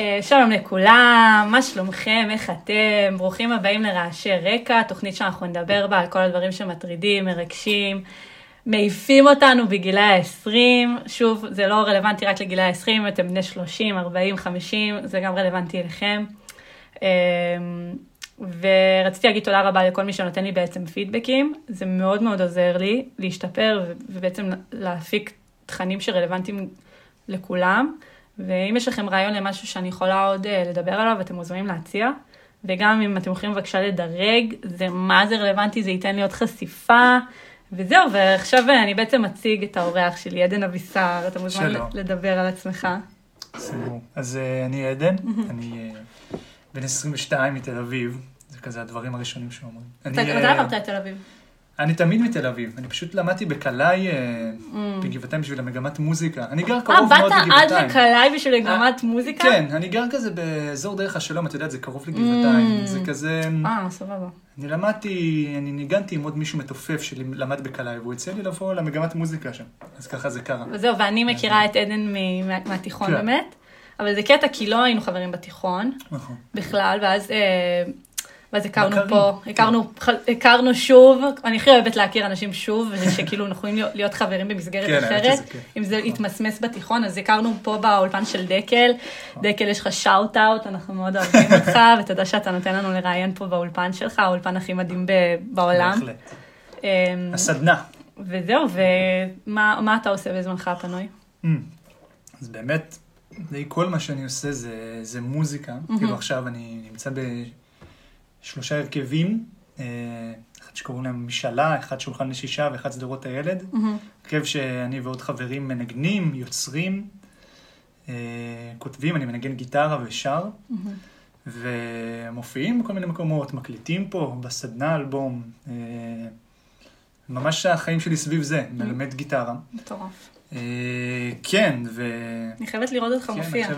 אה, שלום לכולם, מה שלומכם, איך אתם? ברוכים הבאים לרעשי רקע, תוכנית שאנחנו נדבר בה על כל הדברים שמטרידים, מרגשים, מעיפים אותנו בגילי ה-20. שוב, זה לא רלוונטי רק לגילי ה-20, אתם בני 30, 40, 50, זה גם רלוונטי אליכם. אה, ורציתי להגיד תודה רבה לכל מי שנותן לי בעצם פידבקים, זה מאוד מאוד עוזר לי להשתפר ובעצם להפיק תכנים שרלוונטיים לכולם. ואם יש לכם רעיון למשהו שאני יכולה עוד uh, לדבר עליו, אתם מוזמנים להציע. וגם אם אתם יכולים בבקשה לדרג, זה מה זה רלוונטי, זה ייתן לי עוד חשיפה. וזהו, ועכשיו אני בעצם אציג את האורח שלי, עדן אבישר, אתה מוזמן שלום. לדבר על עצמך. בסדר. אז uh, אני עדן, אני uh, בן 22 מתל אביב, זה כזה הדברים הראשונים שאומרים. מתי עברת את תל אביב? אני תמיד מתל אביב, אני פשוט למדתי בקלעי אה, mm. בגבעתיים בשביל המגמת מוזיקה. אני גר קרוב מאוד לגבעתיים. אה, באת עד לקלעי בשביל מגמת מוזיקה? כן, אני גר כזה באזור דרך השלום, את יודעת, זה קרוב לגבעתיים. Mm. זה כזה... אה, סבבה. אני למדתי, אני ניגנתי עם עוד מישהו מתופף שלמד בקלעי, והוא הציע לי לבוא למגמת מוזיקה שם. אז ככה זה קרה. וזהו, ואני מכירה את עדן מהתיכון כן. באמת. אבל זה קטע, כי לא היינו חברים בתיכון. נכון. בכלל, ואז... ואז הכרנו פה, הכרנו, הכרנו שוב, אני הכי אוהבת להכיר אנשים שוב, ושכאילו אנחנו יכולים להיות חברים במסגרת כן, אחרת. אם זה יתמסמס בתיכון, אז הכרנו פה באולפן של דקל. נכון. דקל, יש לך שאוט אאוט, אנחנו מאוד אוהבים אותך, ותודה שאתה נותן לנו לראיין פה באולפן שלך, האולפן הכי מדהים בעולם. בהחלט. אמ, הסדנה. וזהו, ומה אתה עושה בזמנך הפנוי? Mm. אז באמת, כל מה שאני עושה זה מוזיקה. כאילו עכשיו אני נמצא שלושה הרכבים, אה, אחד שקוראים להם משאלה, אחד שולחן לשישה ואחד שדרות הילד. הרכב שאני ועוד חברים מנגנים, יוצרים, אה, כותבים, אני מנגן גיטרה ושר, ומופיעים בכל מיני מקומות, מקליטים פה, בסדנה אלבום. אה, ממש החיים שלי סביב זה, מלמד גיטרה. מטורף. כן, ו... אני חייבת לראות אותך כן, מופיע.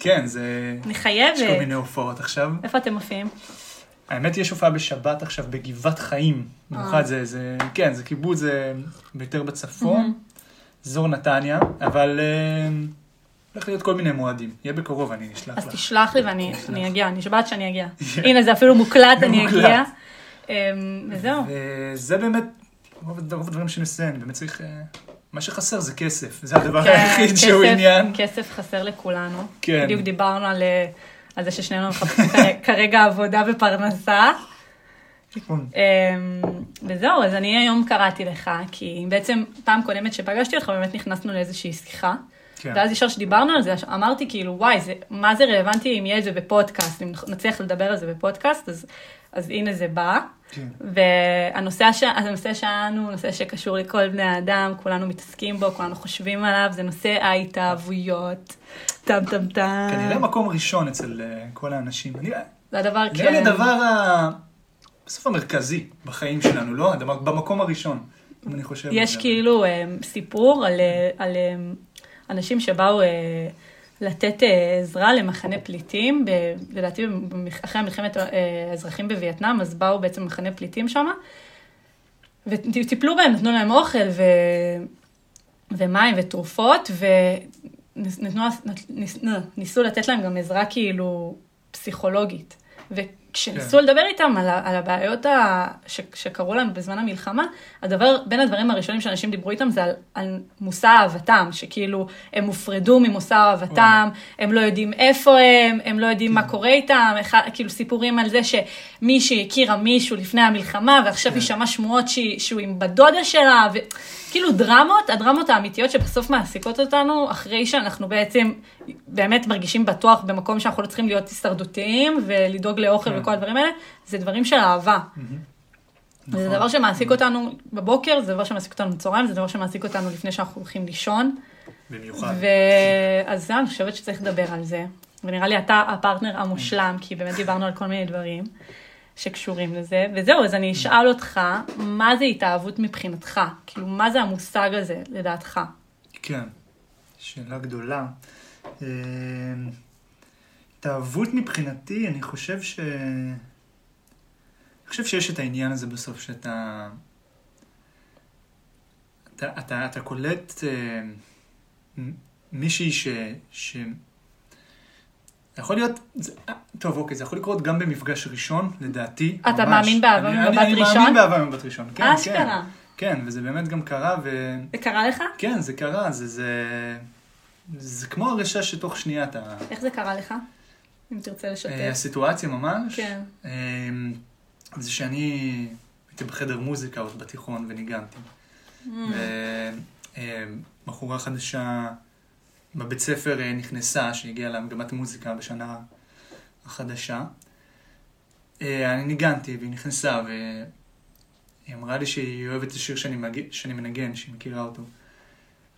כן, זה... אני חייבת. יש כל מיני הופעות עכשיו. איפה אתם מופיעים? האמת, יש הופעה בשבת עכשיו בגבעת חיים. במיוחד זה, זה, כן, זה קיבוץ, זה יותר בצפון, אזור נתניה, אבל אה, הולך להיות כל מיני מועדים. יהיה בקרוב, אני אשלח לך. אז תשלח לי ואני אגיע, אני נשבעת שאני אגיע. הנה, זה אפילו מוקלט, אני אגיע. אמ, וזהו. וזה באמת, רוב הדברים אני באמת צריך... אה, מה שחסר זה כסף, זה הדבר כן, היחיד שהוא עניין. כסף חסר לכולנו. כן. בדיוק דיברנו על... על זה ששנינו מחפשים כרגע עבודה ופרנסה. נכון. אמ, וזהו, אז אני היום קראתי לך, כי בעצם פעם קודמת שפגשתי אותך, באמת נכנסנו לאיזושהי שיחה. כן. ואז ישר שדיברנו על זה, אמרתי כאילו, וואי, זה, מה זה רלוונטי אם יהיה את זה בפודקאסט, אם נצליח לדבר על זה בפודקאסט, אז, אז הנה זה בא. כן. והנושא ש... שלנו נושא שקשור לכל בני האדם, כולנו מתעסקים בו, כולנו חושבים עליו, זה נושא ההתאהבויות. טם טם טם. כנראה מקום ראשון אצל אה, כל האנשים. זה הדבר, כן. נראה לי הדבר ה... בסוף המרכזי בחיים שלנו, לא? הדבר, במקום הראשון, אם אני חושב. יש כאילו אה, סיפור על, אה, על אנשים שבאו לתת עזרה למחנה פליטים, לדעתי אחרי מלחמת האזרחים בווייטנאם, אז באו בעצם מחנה פליטים שם, וטיפלו בהם, נתנו להם אוכל ו... ומים ותרופות, נתנו, ניס, ניסו לתת להם גם עזרה כאילו פסיכולוגית. וכשניסו כן. לדבר איתם על, על הבעיות ה, ש, שקרו להם בזמן המלחמה, הדבר, בין הדברים הראשונים שאנשים דיברו איתם זה על, על מושא אהבתם, שכאילו הם הופרדו ממושא אהבתם, הם לא יודעים איפה הם, הם לא יודעים כן. מה קורה איתם, אחד, כאילו סיפורים על זה שמישהי הכירה מישהו לפני המלחמה, ועכשיו כן. היא שמעה שמועות שהוא עם בת דודה שלה, ו... כאילו דרמות, הדרמות האמיתיות שבסוף מעסיקות אותנו, אחרי שאנחנו בעצם באמת מרגישים בטוח במקום שאנחנו לא צריכים להיות הישרדותיים ולדאוג לאוכל כן. וכל הדברים האלה, זה דברים של אהבה. זה דבר נכון. שמעסיק אותנו בבוקר, זה דבר שמעסיק אותנו בצהריים, זה דבר שמעסיק אותנו לפני שאנחנו הולכים לישון. במיוחד. אז אני חושבת שצריך לדבר על זה. ונראה לי אתה הפרטנר המושלם, כי באמת דיברנו על כל מיני דברים. שקשורים לזה, וזהו, אז אני אשאל אותך, מה זה התאהבות מבחינתך? כאילו, מה זה המושג הזה, לדעתך? כן, שאלה גדולה. אה, התאהבות מבחינתי, אני חושב ש... אני חושב שיש את העניין הזה בסוף שאתה... אתה, אתה, אתה קולט uh, מישהי ש... ש... יכול להיות, זה, אה, טוב אוקיי, זה יכול לקרות גם במפגש ראשון, לדעתי. אתה ממש. מאמין באהבה אני- ממבט אני, אני ראשון? מאמין באהבה ממבט ראשון, כן, כן. אשכרה. כן, וזה באמת גם קרה, ו... זה קרה לך? כן, זה קרה, זה, זה, זה כמו הרגשה שתוך שנייה אתה... איך זה קרה לך? אם תרצה אה, לשתף. הסיטואציה ממש, כן. אה, זה שאני הייתי בחדר מוזיקה עוד בתיכון וניגנתי. Mm. ובחורה חדשה בבית ספר אה, נכנסה, שהגיעה למגמת מוזיקה בשנה החדשה. אה, אני ניגנתי והיא נכנסה והיא אמרה לי שהיא אוהבת את השיר שאני, מג... שאני מנגן, שהיא מכירה אותו.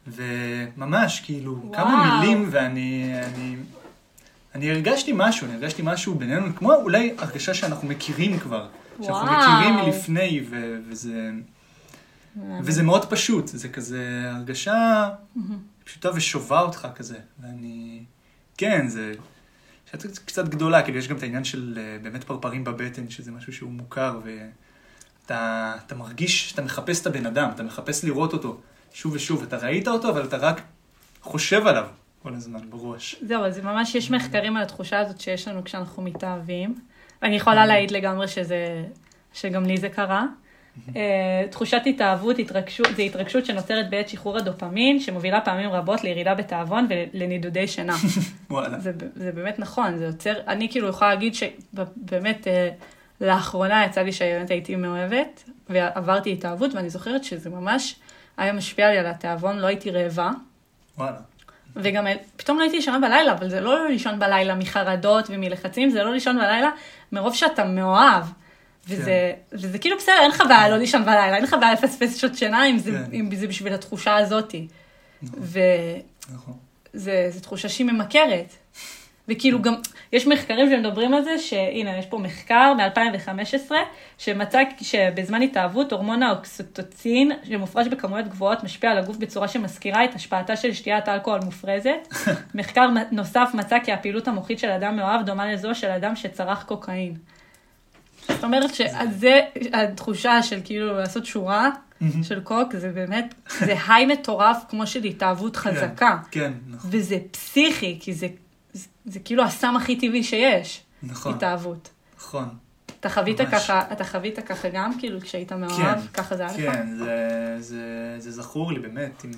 וממש, כאילו, וואו. כמה מילים ואני... אני... אני הרגשתי משהו, אני הרגשתי משהו בינינו, כמו אולי הרגשה שאנחנו מכירים כבר. שאנחנו וואו. מכירים מלפני, ו- וזה, וזה מאוד פשוט, זה כזה הרגשה פשוטה ושובה אותך כזה. ואני, כן, זה, שאת קצת גדולה, כאילו יש גם את העניין של אה, באמת פרפרים בבטן, שזה משהו שהוא מוכר, ואתה אתה מרגיש שאתה מחפש את הבן אדם, אתה מחפש לראות אותו שוב ושוב, אתה ראית אותו, אבל אתה רק חושב עליו כל הזמן בראש. זהו, אז ממש יש מחקרים על התחושה הזאת שיש לנו כשאנחנו מתאהבים. ואני יכולה להעיד לגמרי שזה, שגם לי זה קרה. אה, תחושת התאהבות, התרגשות, זה התרגשות שנוצרת בעת שחרור הדופמין, שמובילה פעמים רבות לירידה בתיאבון ולנידודי שינה. וואלה. זה, זה באמת נכון, זה יוצר, אני כאילו יכולה להגיד שבאמת אה, לאחרונה יצא לי שבאמת הייתי מאוהבת, ועברתי התאהבות, ואני זוכרת שזה ממש היה משפיע לי על התיאבון, לא הייתי רעבה, וואלה. וגם פתאום לא הייתי ישנה בלילה, אבל זה לא לישון בלילה מחרדות ומלחצים, זה לא לישון בלילה מרוב שאתה מאוהב. וזה, כן. וזה כאילו בסדר, אין לך בעיה לא לישון בלילה, אין לך בעיה לפספס שעות שינה אם זה, כן. אם זה בשביל התחושה הזאתי. נכון. וזו נכון. תחושה שהיא ממכרת. וכאילו גם, יש מחקרים שמדברים על זה, שהנה, יש פה מחקר מ-2015, שמצא שבזמן התאהבות הורמון האוקסיטוצין, שמופרש בכמויות גבוהות, משפיע על הגוף בצורה שמזכירה את השפעתה של שתיית אלכוהול מופרזת. מחקר נוסף מצא כי הפעילות המוחית של אדם מאוהב דומה לזו של אדם שצרך קוקאין. זאת אומרת שזה התחושה של כאילו לעשות שורה של קוק, זה באמת, זה היי מטורף כמו של התאהבות חזקה. כן, נכון. וזה פסיכי, כי זה, זה, זה כאילו הסם הכי טבעי שיש, נכון. התאהבות. נכון. אתה חווית ממש. ככה, אתה חווית ככה גם, כאילו, כשהיית מאוהב, כן, ככה זה היה לך? כן, זה, זה, זה זכור לי באמת. עם...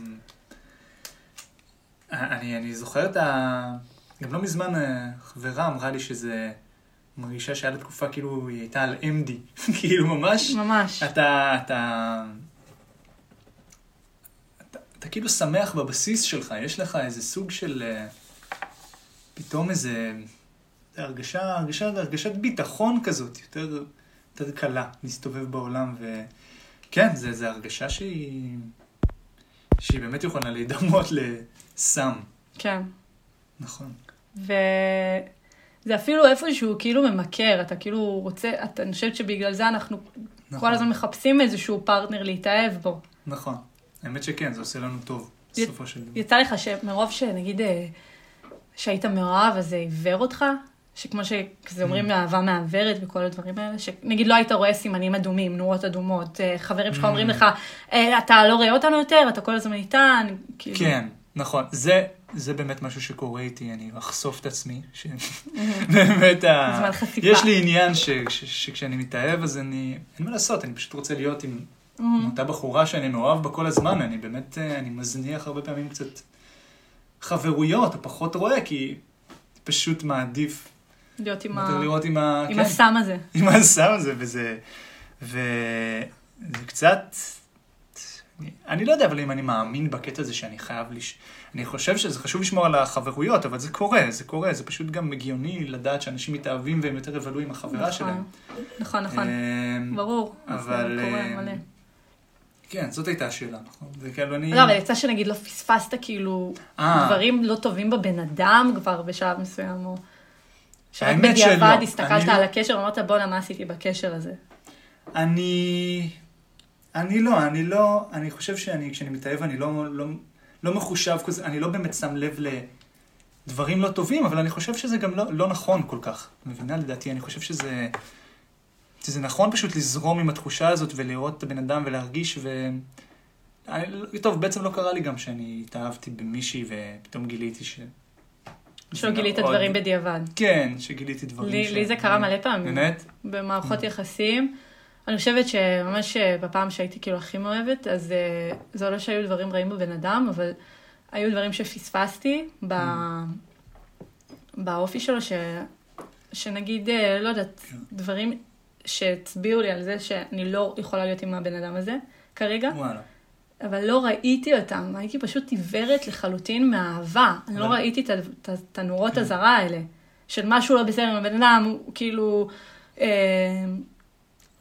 אני, אני זוכר את ה... גם לא מזמן אה, חברה אמרה לי שזה מרגישה שהיה לה תקופה כאילו היא הייתה על MD. כאילו ממש, ממש. אתה, אתה, אתה, אתה כאילו שמח בבסיס שלך, יש לך איזה סוג של אה, פתאום איזה הרגשה, הרגשה, הרגשת ביטחון כזאת, יותר, יותר קלה להסתובב בעולם, וכן, זה, זה הרגשה שהיא, שהיא באמת יכולה להידמות לסם, כן. נכון. וזה אפילו איפשהו כאילו ממכר, אתה כאילו רוצה, אתה, אני חושבת שבגלל זה אנחנו נכון. כל הזמן מחפשים איזשהו פרטנר להתאהב בו. נכון. האמת שכן, זה עושה לנו טוב, י- בסופו של דבר. יצא לך שמרוב שנגיד אה, שהיית מאוהב, אז זה עיוור אותך? שכמו שכזה אומרים, אהבה מעוורת וכל הדברים האלה, שנגיד לא היית רואה סימנים אדומים, נורות אדומות, אה, חברים שלך אומרים לך, אה, אתה לא רואה אותנו יותר, אתה כל הזמן איתן, כאילו. כן, נכון. זה, זה באמת משהו שקורה איתי, אני אחשוף את עצמי. ש... באמת, ה... יש לי עניין ש... ש... שכשאני מתאהב, אז אני... אין מה לעשות, אני פשוט רוצה להיות עם, עם אותה בחורה שאני מאוהב בה כל הזמן. אני באמת, אה, אני מזניח הרבה פעמים קצת חברויות, או פחות רואה, כי פשוט מעדיף להיות עם, ה... לראות עם ה... עם כן. הסם הזה. עם הסם הזה, וזה... וזה קצת... אני לא יודע, אבל אם אני מאמין בקטע הזה שאני חייב לש... אני חושב שזה חשוב לשמור על החברויות, אבל זה קורה, זה קורה, זה פשוט גם הגיוני לדעת שאנשים מתאהבים והם יותר יבלו עם החברה נכון. שלהם. נכון, נכון. אמ, ברור. אבל... אמ. כן, זאת הייתה השאלה, נכון? זה כאילו אני... לא, אבל יצא שנגיד לא פספסת כאילו אה. דברים לא טובים בבן אדם כבר בשלב מסוים, או... שרק האמת בדיעבד שלא. הסתכלת לא- על הקשר ואמרת בואנה מה עשיתי בקשר הזה. אני... אני לא, אני לא, אני חושב שאני, כשאני מתאהב, אני לא, לא, לא מחושב כזה, אני לא באמת שם לב לדברים לא טובים, אבל אני חושב שזה גם לא, לא נכון כל כך. מבינה לדעתי? אני חושב שזה, שזה נכון פשוט לזרום עם התחושה הזאת ולראות את הבן אדם ולהרגיש ו... אני, טוב, בעצם לא קרה לי גם שאני התאהבתי במישהי ופתאום גיליתי ש... שלא זה גילית מאוד- דברים בדיעבד. כן, שגיליתי דברים לי, ש- לי זה קרה מלא פעמים. באמת? במערכות יחסים. אני חושבת שממש אה, בפעם שהייתי כאילו הכי מאוהבת, אז אה, זה לא שהיו דברים רעים בבן אדם, אבל היו דברים שפספסתי ב... באופי שלו, ש... שנגיד, אה, לא יודעת, כן. דברים שהצביעו לי על זה שאני לא יכולה להיות עם הבן אדם הזה כרגע, וואלה. אבל לא ראיתי אותם, הייתי פשוט עיוורת לחלוטין מהאהבה. אני לא ראיתי את הנורות כן. אזהרה האלה, של משהו לא בסדר עם הבן אדם, הוא כאילו...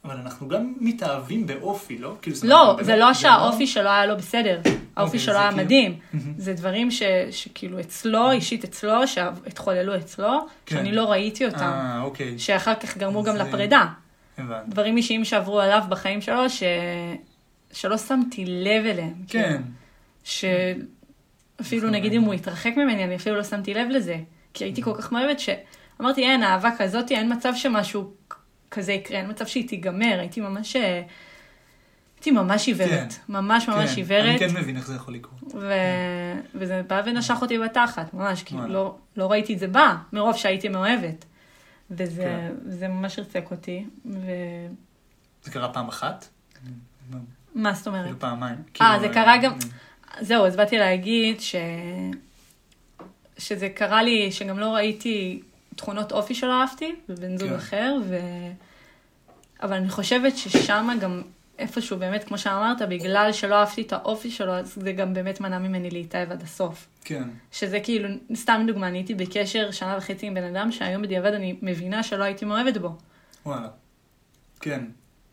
אבל אנחנו גם מתאהבים באופי, לא? כאילו, זה לא, באמת- זה לא שהאופי שלו היה לא בסדר, האופי אוקיי, שלו היה כאילו- מדהים. זה דברים שכאילו אצלו, אישית אצלו, שהתחוללו אצלו, כן. שאני לא ראיתי אותם, אה, אוקיי. שאחר כך גרמו גם לפרידה. הבנתי. דברים אישיים שעברו עליו בחיים שלו, ש... שלא שמתי לב אליהם. כן. כאילו. שאפילו נכון, נגיד אם הוא התרחק ממני, אני אפילו לא שמתי לב לזה. כי הייתי כל כך מאוהבת שאמרתי, אין, אהבה כזאת, אין מצב שמשהו כזה יקרה, אין מצב שהיא תיגמר. הייתי ממש... אה, הייתי ממש עיוורת. כן. ממש ממש כן, עיוורת. אני כן מבין איך זה יכול לקרות. ו... וזה בא ונשך אותי בתחת, ממש, כאילו וואלה. לא, לא ראיתי את זה בא, מרוב שהייתי מאוהבת. וזה כן. זה ממש ריצק אותי, ומה זה קרה פעם אחת? זאת אומרת? כאילו פעמיים. אה, כאילו, זה קרה גם- זהו, אז באתי להגיד ש... שזה קרה לי, שגם לא ראיתי תכונות אופי שלא אהבתי, בבן זוג כן. אחר, ו... אבל אני חושבת ששם גם איפשהו באמת, כמו שאמרת, בגלל שלא אהבתי את האופי שלו, אז זה גם באמת מנע ממני להתאהב עד הסוף. כן. שזה כאילו, סתם דוגמה, אני הייתי בקשר שנה וחצי עם בן אדם, שהיום בדיעבד אני מבינה שלא הייתי מאוהבת בו. וואלה. כן.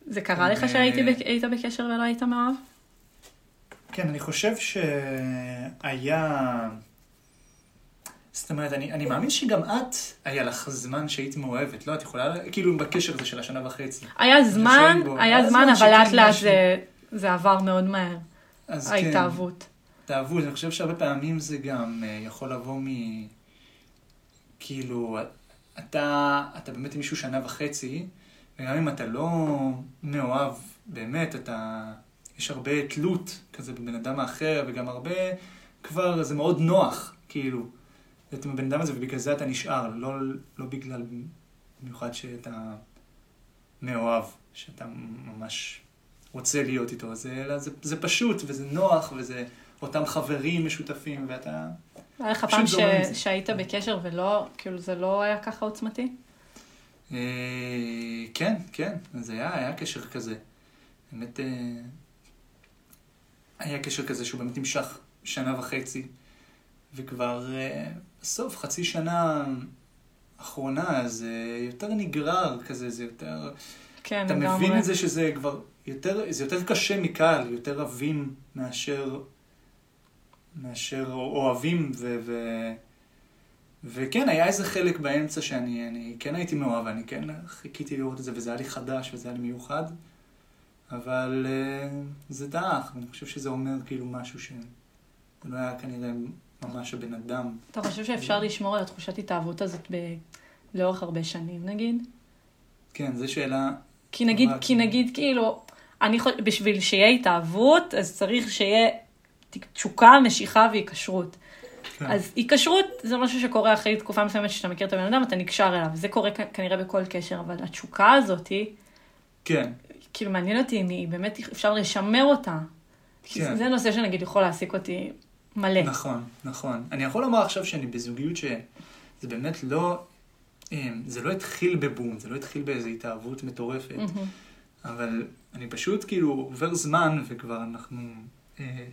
זה קרה לך ו- שהיית בק- בקשר ולא היית מאוהב? כן, אני חושב שהיה... זאת אומרת, אני, אני מאמין שגם את, היה לך זמן שהיית מאוהבת, לא? את יכולה, כאילו, בקשר הזה של השנה וחצי. היה זמן, בו. היה היה זמן, אבל לאט לאט זה, זה עבר מאוד מהר, אז כן, ההתאהבות. התאהבות, אני חושב שהרבה פעמים זה גם אה, יכול לבוא מ... כאילו, אתה, אתה באמת עם מישהו שנה וחצי, וגם אם אתה לא מאוהב, באמת, אתה... יש הרבה תלות כזה בבן אדם האחר, וגם הרבה כבר, זה מאוד נוח, כאילו, להיות עם הבן אדם הזה, ובגלל זה אתה נשאר, לא, לא בגלל, במיוחד שאתה מאוהב, שאתה ממש רוצה להיות איתו, זה, אלא זה, זה פשוט, וזה נוח, וזה אותם חברים משותפים, ואתה... היה לך פשוט פעם זורם ש- זה. שהיית בקשר ולא, כאילו זה לא היה ככה עוצמתי? אה, כן, כן, זה היה, היה קשר כזה. באמת, אה, היה קשר כזה שהוא באמת נמשך שנה וחצי, וכבר אה, בסוף, חצי שנה אחרונה, זה יותר נגרר כזה, זה יותר... כן, אתה לגמרי. מבין את זה שזה כבר יותר, זה יותר קשה מקל, יותר עבים מאשר, מאשר אוהבים, ו, ו, וכן, היה איזה חלק באמצע שאני אני כן הייתי מאוהב, אני כן חיכיתי לראות את זה, וזה היה לי חדש, וזה היה לי מיוחד, אבל uh, זה דעך, ואני חושב שזה אומר כאילו משהו שזה לא היה כנראה ממש הבן אדם. אתה חושב שאפשר לשמור על התחושת התאהבות הזאת ב... לאורך הרבה שנים, נגיד? כן, זו שאלה, כי נגיד, רק- כי נגיד, כאילו, אני חושבת, בשביל שיהיה התאהבות, אז צריך שיהיה תשוקה, משיכה והיקשרות. כן, אז היקשרות זה משהו שקורה אחרי תקופה מסוימת שאתה מכיר את הבן אדם, אתה נקשר אליו. זה קורה כנראה בכל קשר, אבל התשוקה הזאתי, כן, כאילו מעניין אותי אם היא באמת אפשר לשמר אותה. כן. זה נושא שנגיד יכול להעסיק אותי מלא. נכון, נכון. אני יכול לומר עכשיו שאני בזוגיות שזה באמת לא, אה, זה לא התחיל בבום, זה לא התחיל באיזו התאהבות מטורפת, מהמם. אבל אני פשוט כאילו עובר זמן וכבר אנחנו אה,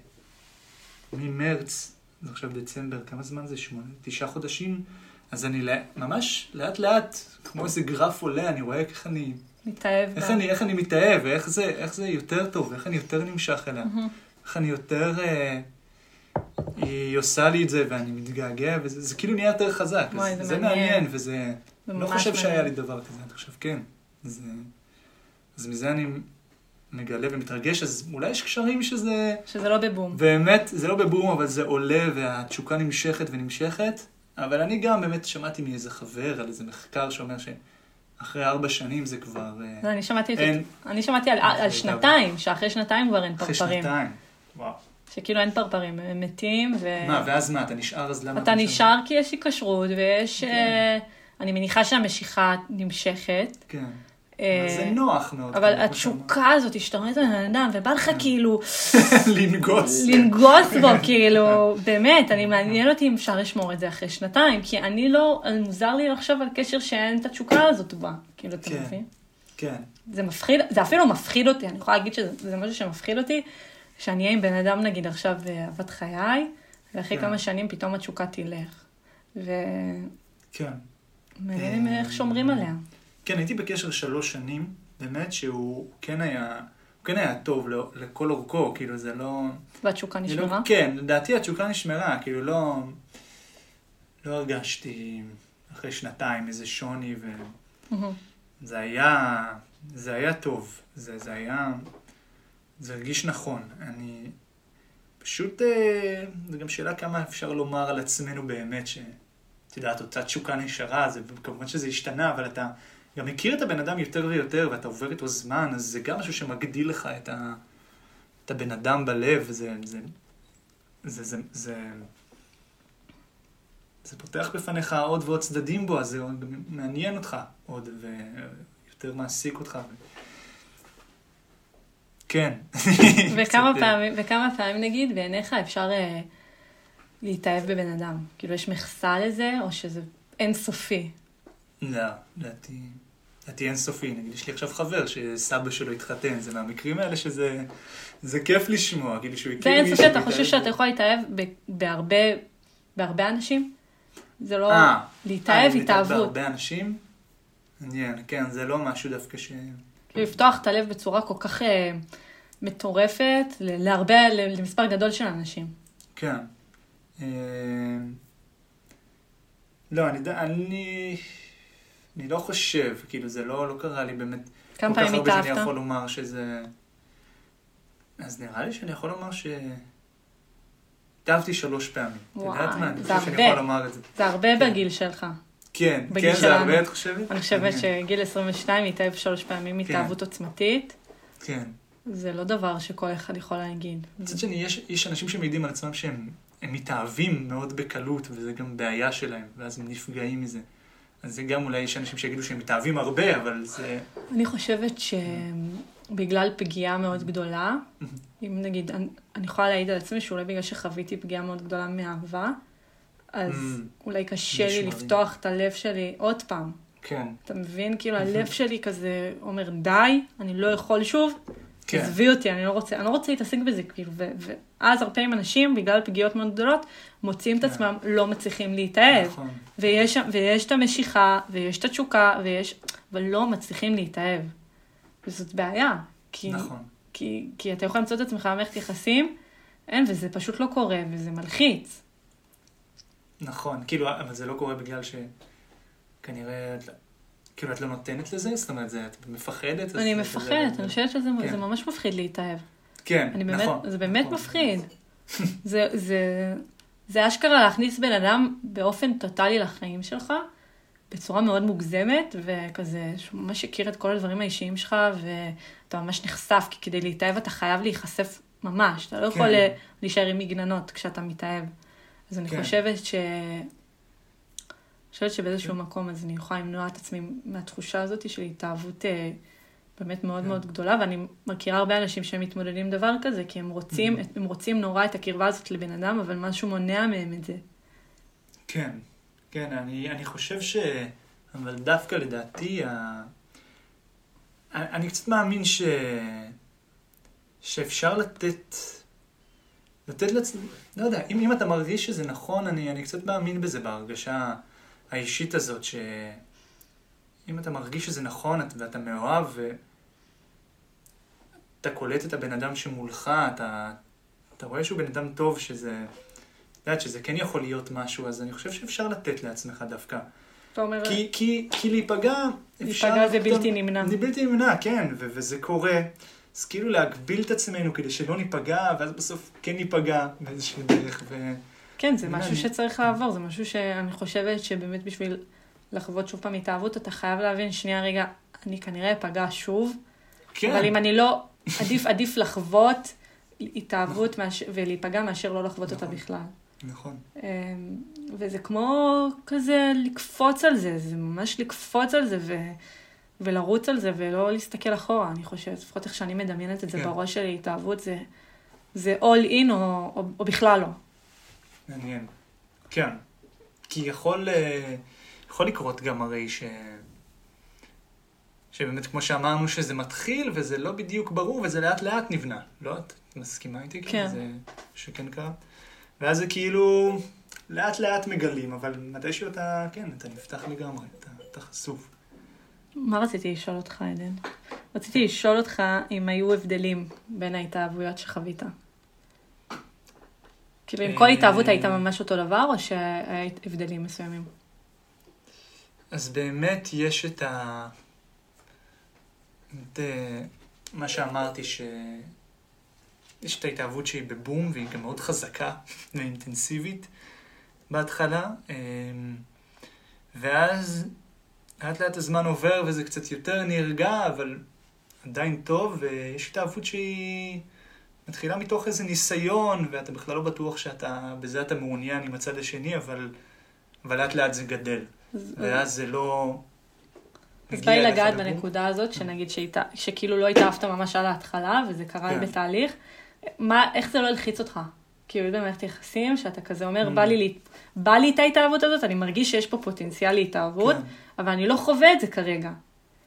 ממרץ, זה עכשיו דצמבר, כמה זמן זה? שמונה, תשעה חודשים? אז אני לא- ממש לאט לאט, כמו איזה גרף עולה, אני רואה איך אני, מתאהב. איך בה. אני, איך אני מתאהב, ואיך זה, איך זה יותר טוב, איך אני יותר נמשך אליה. מהמם. איך אני יותר... אה, היא עושה לי את זה ואני מתגעגע, וזה זה כאילו נהיה יותר חזק. וואי, זה זה מעניין. מעניין, וזה... זה לא חושב שהיה מעניין. לי דבר כזה, אני חושב כן. זה... אז מזה אני מגלה ומתרגש, אז אולי יש קשרים שזה... שזה לא בבום. באמת, זה לא בבום, אבל זה עולה והתשוקה נמשכת ונמשכת. אבל אני גם באמת שמעתי מאיזה חבר על איזה מחקר שאומר שאחרי ארבע שנים זה כבר... אה, לא, אני שמעתי את זה. אין. אני שמעתי על- על זה שנתיים, שאחרי שנתיים כבר אין אחרי פרפרים. שנתיים. וואו. שכאילו אין פרפרים, הם מתים, ו... מה, ואז מה, אתה נשאר אז למה... אתה? נשאר כי יש התקשרות, ויש... כן. אה, אני מניחה שהמשיכה נמשכת. כן. אה, זה נוח מאוד. אבל התשוקה הזאת, שאתה רואה את הבן אדם, ובא לך כאילו לנגוס. לנגוס בו, כאילו, באמת, אני מעניין אותי אם אפשר לשמור את זה אחרי שנתיים, כי אני לא, מוזר לי לחשוב על קשר שאין את התשוקה הזאת בה, כאילו, אתה כן. מבין? כן. זה מפחיד, זה אפילו מפחיד אותי, אני יכולה להגיד שזה זה משהו שמפחיד אותי, שאני אהיה עם בן אדם, נגיד, עכשיו באהבת חיי, ואחרי כן. כמה שנים פתאום התשוקה תלך. ומעניין כן. לי איך שומרים עליה. כן, הייתי בקשר שלוש שנים, באמת שהוא כן היה, הוא כן היה טוב לא- לכל אורכו, כאילו זה לא... והתשוקה אני נשמרה? לא, כן, לדעתי התשוקה נשמרה, כאילו לא... לא הרגשתי אחרי שנתיים איזה שוני, מהמם. וזה היה... זה היה טוב. זה, זה היה... זה הרגיש נכון. אני... פשוט... אה, זו גם שאלה כמה אפשר לומר על עצמנו באמת, ש... את יודעת, אותה תשוקה נשארה, זה כמובן שזה השתנה, אבל אתה גם מכיר את הבן אדם יותר ויותר, ואתה עובר איתו זמן, אז זה גם משהו שמגדיל לך את, ה... את הבן אדם בלב, זה... זה... זה, זה, זה, זה פותח בפניך עוד ועוד צדדים בו, אז זה מעניין אותך עוד ויותר מעסיק אותך. כן. וכמה קצת, פעמים, וכמה פעמים נגיד, בעיניך אפשר אה, להתאהב בבן אדם? כאילו, יש מכסה לזה, או שזה אינסופי? לא, לדעתי, לדעתי אינסופי. נגיד, יש לי עכשיו חבר שסבא שלו התחתן, זה מהמקרים האלה שזה זה כיף לשמוע, כאילו שהוא זה הכיר אינסופי, אתה חושב. שאתה יכול להתאהב בהרבה, בהרבה אנשים? זה לא... אה, להתאהב, אה, התאהבות. בהרבה אנשים? מעניין, כן, זה לא משהו דווקא ש... לפתוח את הלב בצורה כל כך אה, מטורפת להרבה, למספר גדול של אנשים. כן. אה, לא, אני, אני, אני לא חושב, כאילו זה לא, לא קרה לי באמת כמה כל כך פעמים הרבה שאני התאהבת? יכול לומר שזה... אז נראה לי שאני יכול לומר ש... התאהבתי שלוש פעמים. את וואי, יודעת מה? אני זה חושב שאני הרבה. יכול לומר את זה. זה הרבה כן. בגיל שלך. כן, כן, זה. הרבה, את חושבת? אני חושבת. שגיל 22 התאהב שלוש פעמים כן. התאהבות עוצמתית. כן. זה לא דבר שכל אחד יכול להגיד. מצד שני, יש, יש אנשים שמעידים על עצמם שהם הם מתאהבים מאוד בקלות, וזה גם בעיה שלהם, ואז הם נפגעים מזה. אז זה גם אולי יש אנשים שיגידו שהם מתאהבים הרבה, אבל זה... אני חושבת שבגלל פגיעה מאוד גדולה, אם נגיד, אני, אני יכולה להעיד על עצמי שאולי בגלל שחוויתי פגיעה מאוד גדולה מאהבה, אז Mm. אולי קשה לי. לפתוח את הלב שלי עוד פעם. כן. אתה מבין? כאילו הלב שלי כזה אומר, די, אני לא יכול שוב, כן. עזבי אותי, אני לא רוצה, אני לא רוצה להתעסק בזה, כאילו, ו- ואז הרבה פעמים אנשים, בגלל פגיעות מאוד גדולות, מוצאים את כן. עצמם לא מצליחים להתאהב. נכון. ויש, ויש את המשיכה, ויש את התשוקה, ויש... אבל לא מצליחים להתאהב. וזאת בעיה. כי, נכון. כי, כי אתה יכול למצוא את עצמך במערכת יחסים, אין, וזה פשוט לא קורה, וזה מלחיץ. נכון. כאילו, אבל זה לא קורה בגלל שכנראה... לא- כאילו, את לא נותנת לזה? זאת אומרת, זה, את מפחדת? אני מפחדת, אני חושבת שזה כן. ממש מפחיד להתאהב. כן, אני באמת, נכון. זה באמת נכון. מפחיד. זה, זה, זה אשכרה להכניס בן אדם באופן טוטאלי לחיים שלך, בצורה מאוד מוגזמת, וכזה, שהוא ממש הכיר את כל הדברים האישיים שלך, ואתה ממש נחשף, כי כדי להתאהב אתה חייב להיחשף ממש, אתה לא יכול כן. ל- להישאר עם מגננות כשאתה מתאהב. אז אני כן. חושבת ש... אני חושבת שבאיזשהו מקום אז אני יכולה למנוע את עצמי מהתחושה הזאת של התאהבות אה, באמת מאוד כן. מאוד גדולה, ואני מכירה הרבה אנשים שהם מתמודדים עם דבר כזה, כי הם רוצים, Mm-hmm. הם רוצים נורא את הקרבה הזאת לבן אדם, אבל משהו מונע מהם את זה. כן, כן, אני, אני חושב ש... אבל דווקא לדעתי, ה... אני, אני קצת מאמין ש... שאפשר לתת... לתת לעצמי... לא יודע, אם, אם אתה מרגיש שזה נכון, אני, אני קצת מאמין בזה, בהרגשה האישית הזאת, ש... אם אתה מרגיש שזה נכון את- ואתה מאוהב, ואתה קולט את הבן אדם שמולך, אתה, אתה רואה שהוא בן אדם טוב, שזה... את יודעת שזה כן יכול להיות משהו, אז אני חושב שאפשר לתת לעצמך דווקא. אתה אומר, כי, כי, כי להיפגע, אפשר... להיפגע זה בלתי נמנע. זה בלתי נמנע, כן, ו- וזה קורה. אז כאילו להגביל את עצמנו כדי שלא ניפגע, ואז בסוף כן ניפגע באיזושהי דרך. ו... כן, זה משהו שצריך לעבור, זה משהו שאני חושבת שבאמת בשביל לחוות שוב פעם התאהבות, אתה חייב להבין, שנייה רגע, אני כנראה אפגע שוב, כן, אבל אם אני לא, עדיף, עדיף לחוות התאהבות מאשר- ולהיפגע מאשר לא לחוות אותה נכון. בכלל. נכון. אמ, וזה כמו כזה לקפוץ על זה, זה ממש לקפוץ על זה ו... ולרוץ על זה ולא להסתכל אחורה, אני חושבת, לפחות איך שאני מדמיינת את זה כן. בראש שלי, התאהבות זה, זה all in או, או, או בכלל לא. מעניין. כן. כי יכול, אה, יכול לקרות גם הרי ש... שבאמת, כמו שאמרנו, שזה מתחיל וזה לא בדיוק ברור וזה לאט לאט נבנה. לא? את מסכימה איתי? כן. זה שכן קרה? ואז זה כאילו לאט לאט מגלים, אבל מתישהו אתה, כן, אתה נפתח לגמרי, אתה, אתה חשוף. מה רציתי לשאול אותך, עדן? רציתי לשאול אותך אם היו הבדלים בין ההתאהבויות שחווית. כאילו, עם כל אה, התאהבות היית ממש אותו דבר, או שהיה הבדלים מסוימים? אז באמת יש את ה... את אה, מה שאמרתי, ש... יש את ההתאהבות שהיא בבום, והיא גם מאוד חזקה ואינטנסיבית בהתחלה, אה, ואז לאט לאט הזמן עובר וזה קצת יותר נרגע, אבל עדיין טוב, ויש התאהבות שהיא מתחילה מתוך איזה ניסיון, ואתה בכלל לא בטוח שאתה, בזה אתה מעוניין עם הצד השני, אבל, אבל לאט לאט זה גדל. אז- ואז זה לא... אז בא לי לגעת. בנקודה הזאת, שנגיד שהת... שכאילו לא התאהבת ממש על ההתחלה, וזה קרה כן. בתהליך. מה, איך זה לא הלחיץ אותך? כאילו, במערכת יחסים, שאתה כזה אומר, Mm. בא לי, בא לי את ההתאהבות הזאת, אני מרגיש שיש פה פוטנציאל להתאהבות, כן. אבל אני לא חווה את זה כרגע.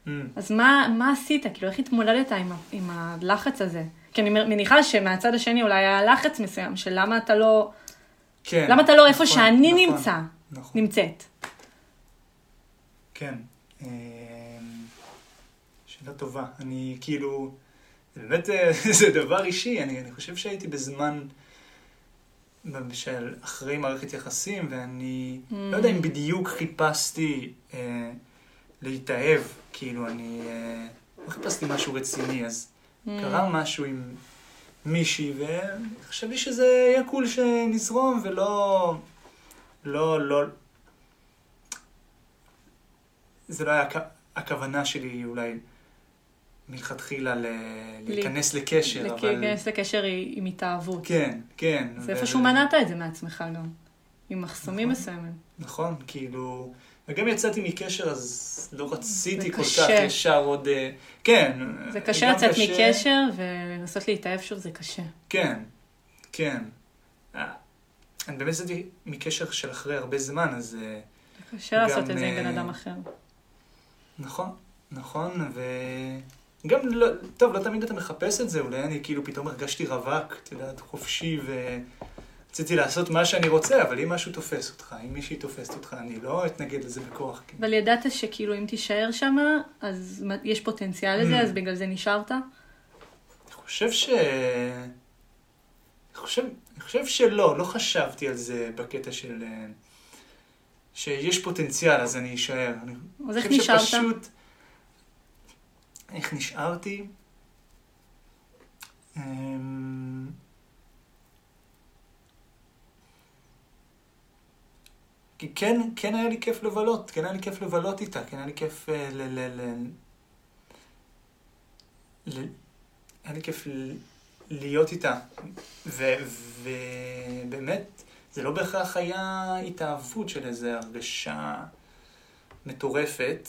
Mm. אז מה, מה עשית? כאילו, איך התמודדת עם, ה- עם הלחץ הזה? כי אני מניחה שמהצד השני אולי היה לחץ מסוים, של למה אתה לא, כן. למה אתה לא איפה נכון, שאני נכון, נמצא, נכון. נמצאת. כן. אמ, שאלה טובה. אני כאילו... באמת אה, זה דבר אישי. אני, אני חושב שהייתי בזמן של אחרי מערכת יחסים, ואני Mm. לא יודע אם בדיוק חיפשתי אה, להתאהב. כאילו, אני אה, לא חיפשתי משהו רציני, אז Mm. קרה משהו עם מישהי, וחשבתי שזה יהיה קול שנזרום, ולא... לא, לא... זה לא היה הכ- הכוונה שלי אולי מלכתחילה ל... להיכנס לקשר, אבל... להיכנס לקשר עם התאהבות. כן, כן. זה ו- איפשהו מנעת את זה מעצמך גם. עם מחסומים נכון. מסוימים. נכון, כאילו... וגם יצאתי מקשר, אז לא רציתי כל קשה. כך ישר עוד... אה, כן. זה קשה גם לצאת מקשר ולנסות להתאהב שוב, זה קשה. כן, כן. אה, אני באמת יצאתי מקשר של אחרי הרבה זמן, אז... אה, זה קשה לעשות גם, את זה עם בן אה, אדם אחר. נכון, נכון, וגם, לא, טוב, לא תמיד אתה מחפש את זה, אולי אני כאילו פתאום הרגשתי רווק, את יודעת, חופשי, ורציתי לעשות מה שאני רוצה, אבל אם משהו תופס אותך, אם מישהי תופסת אותך, אני לא אתנגד לזה בכוח. כן. אבל ידעת שכאילו אם תישאר שם, אז יש פוטנציאל לזה, Mm. אז בגלל זה נשארת? אני חושב ש... אני חושב, אני חושב שלא, לא חשבתי על זה בקטע של... אה, שיש פוטנציאל, אז אני אשאר. אני אז איך חושב נשארת? שפשוט... איך נשארתי? אמ, כי כן, כן היה לי כיף לבלות, כן היה לי כיף לבלות איתה, כן היה לי כיף אה, ל... ל, ל, ל היה לי כיף להיות איתה. ו- ובאמת, זה לא בהכרח היה התאהבות של איזו הרגשה מטורפת,